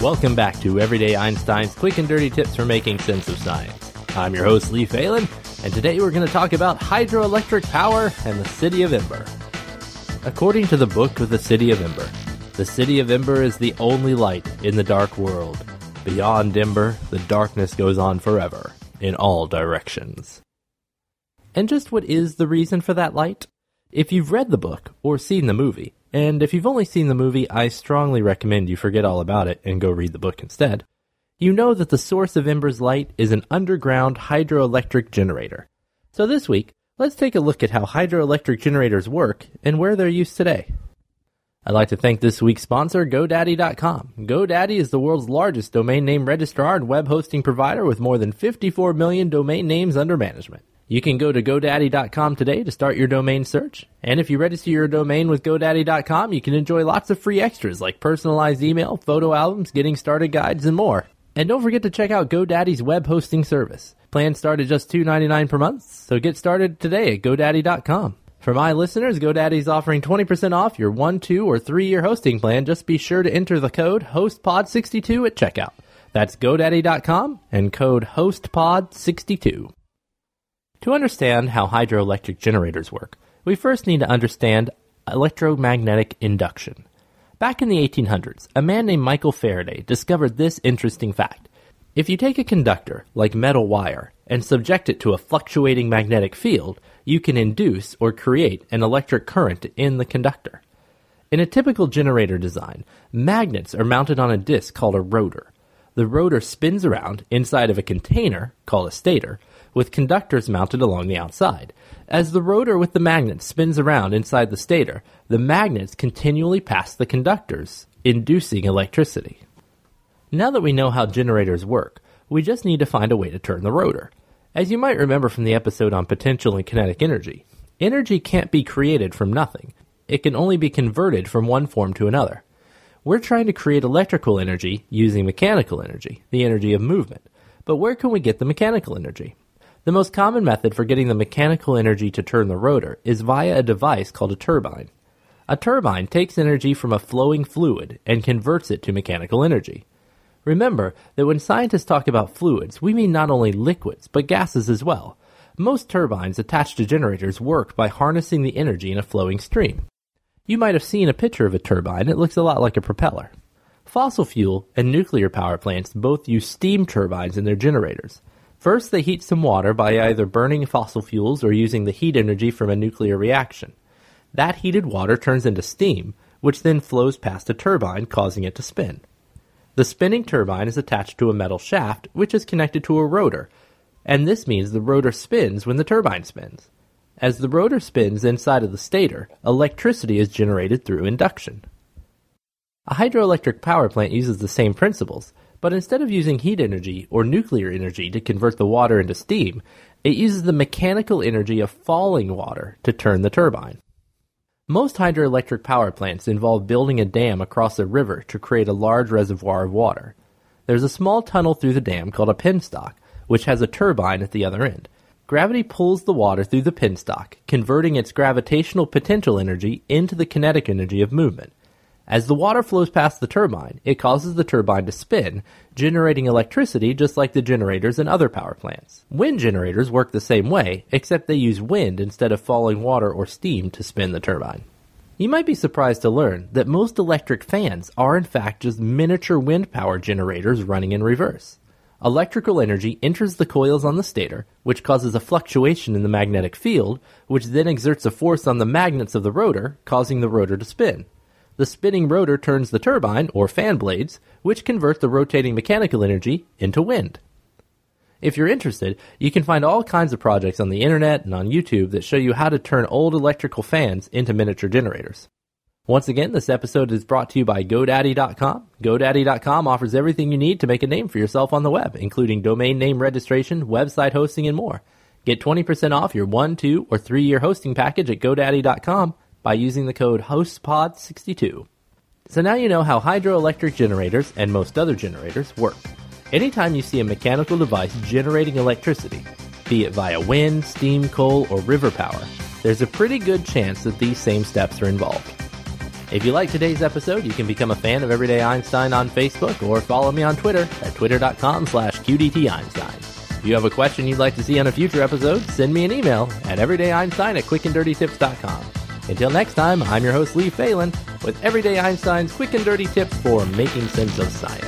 Welcome back to Everyday Einstein's quick and dirty tips for making sense of science. I'm your host, Lee Falin, and today we're going to talk about hydroelectric power and the City of Ember. According to the book of the City of Ember, the City of Ember is the only light in the dark world. Beyond Ember, the darkness goes on forever, in all directions. And just what is the reason for that light? If you've read the book or seen the movie, and if you've only seen the movie, I strongly recommend you forget all about it and go read the book instead. You know that the source of Ember's light is an underground hydroelectric generator. So this week, let's take a look at how hydroelectric generators work and where they're used today. I'd like to thank this week's sponsor, GoDaddy.com. GoDaddy is the world's largest domain name registrar and web hosting provider with more than 54 million domain names under management. You can go to GoDaddy.com today to start your domain search. And if you register your domain with GoDaddy.com, you can enjoy lots of free extras like personalized email, photo albums, getting started guides, and more. And don't forget to check out GoDaddy's web hosting service. Plans start at just $2.99 per month, so get started today at GoDaddy.com. For my listeners, GoDaddy's offering 20% off your one, two, or three year hosting plan. Just be sure to enter the code HostPod62 at checkout. That's GoDaddy.com and code HostPod62. To understand how hydroelectric generators work, we first need to understand electromagnetic induction. Back in the 1800s, a man named Michael Faraday discovered this interesting fact. If you take a conductor, like metal wire, and subject it to a fluctuating magnetic field, you can induce or create an electric current in the conductor. In a typical generator design, magnets are mounted on a disc called a rotor. The rotor spins around inside of a container, called a stator, with conductors mounted along the outside. As the rotor with the magnets spins around inside the stator, the magnets continually pass the conductors, inducing electricity. Now that we know how generators work, we just need to find a way to turn the rotor. As you might remember from the episode on potential and kinetic energy, energy can't be created from nothing. It can only be converted from one form to another. We're trying to create electrical energy using mechanical energy, the energy of movement. But where can we get the mechanical energy? The most common method for getting the mechanical energy to turn the rotor is via a device called a turbine. A turbine takes energy from a flowing fluid and converts it to mechanical energy. Remember that when scientists talk about fluids, we mean not only liquids, but gases as well. Most turbines attached to generators work by harnessing the energy in a flowing stream. You might have seen a picture of a turbine, it looks a lot like a propeller. Fossil fuel and nuclear power plants both use steam turbines in their generators. First, they heat some water by either burning fossil fuels or using the heat energy from a nuclear reaction. That heated water turns into steam, which then flows past a turbine, causing it to spin. The spinning turbine is attached to a metal shaft, which is connected to a rotor, and this means the rotor spins when the turbine spins. As the rotor spins inside of the stator, electricity is generated through induction. A hydroelectric power plant uses the same principles, but instead of using heat energy or nuclear energy to convert the water into steam, it uses the mechanical energy of falling water to turn the turbine. Most hydroelectric power plants involve building a dam across a river to create a large reservoir of water. There's a small tunnel through the dam called a penstock, which has a turbine at the other end. Gravity pulls the water through the penstock, converting its gravitational potential energy into the kinetic energy of movement. As the water flows past the turbine, it causes the turbine to spin, generating electricity just like the generators in other power plants. Wind generators work the same way, except they use wind instead of falling water or steam to spin the turbine. You might be surprised to learn that most electric fans are in fact just miniature wind power generators running in reverse. Electrical energy enters the coils on the stator, which causes a fluctuation in the magnetic field, which then exerts a force on the magnets of the rotor, causing the rotor to spin. The spinning rotor turns the turbine, or fan blades, which convert the rotating mechanical energy into wind. If you're interested, you can find all kinds of projects on the internet and on YouTube that show you how to turn old electrical fans into miniature generators. Once again, this episode is brought to you by GoDaddy.com. GoDaddy.com offers everything you need to make a name for yourself on the web, including domain name registration, website hosting, and more. Get 20% off your one, two, or three year hosting package at GoDaddy.com by using the code HostPod62. So now you know how hydroelectric generators and most other generators work. Anytime you see a mechanical device generating electricity, be it via wind, steam, coal, or river power, there's a pretty good chance that these same steps are involved. If you like today's episode, you can become a fan of Everyday Einstein on Facebook or follow me on Twitter at twitter.com slash qdteinstein. If you have a question you'd like to see on a future episode, send me an email at everydayeinstein at quickanddirtytips.com. Until next time, I'm your host Lee Falin with Everyday Einstein's quick and dirty tips for making sense of science.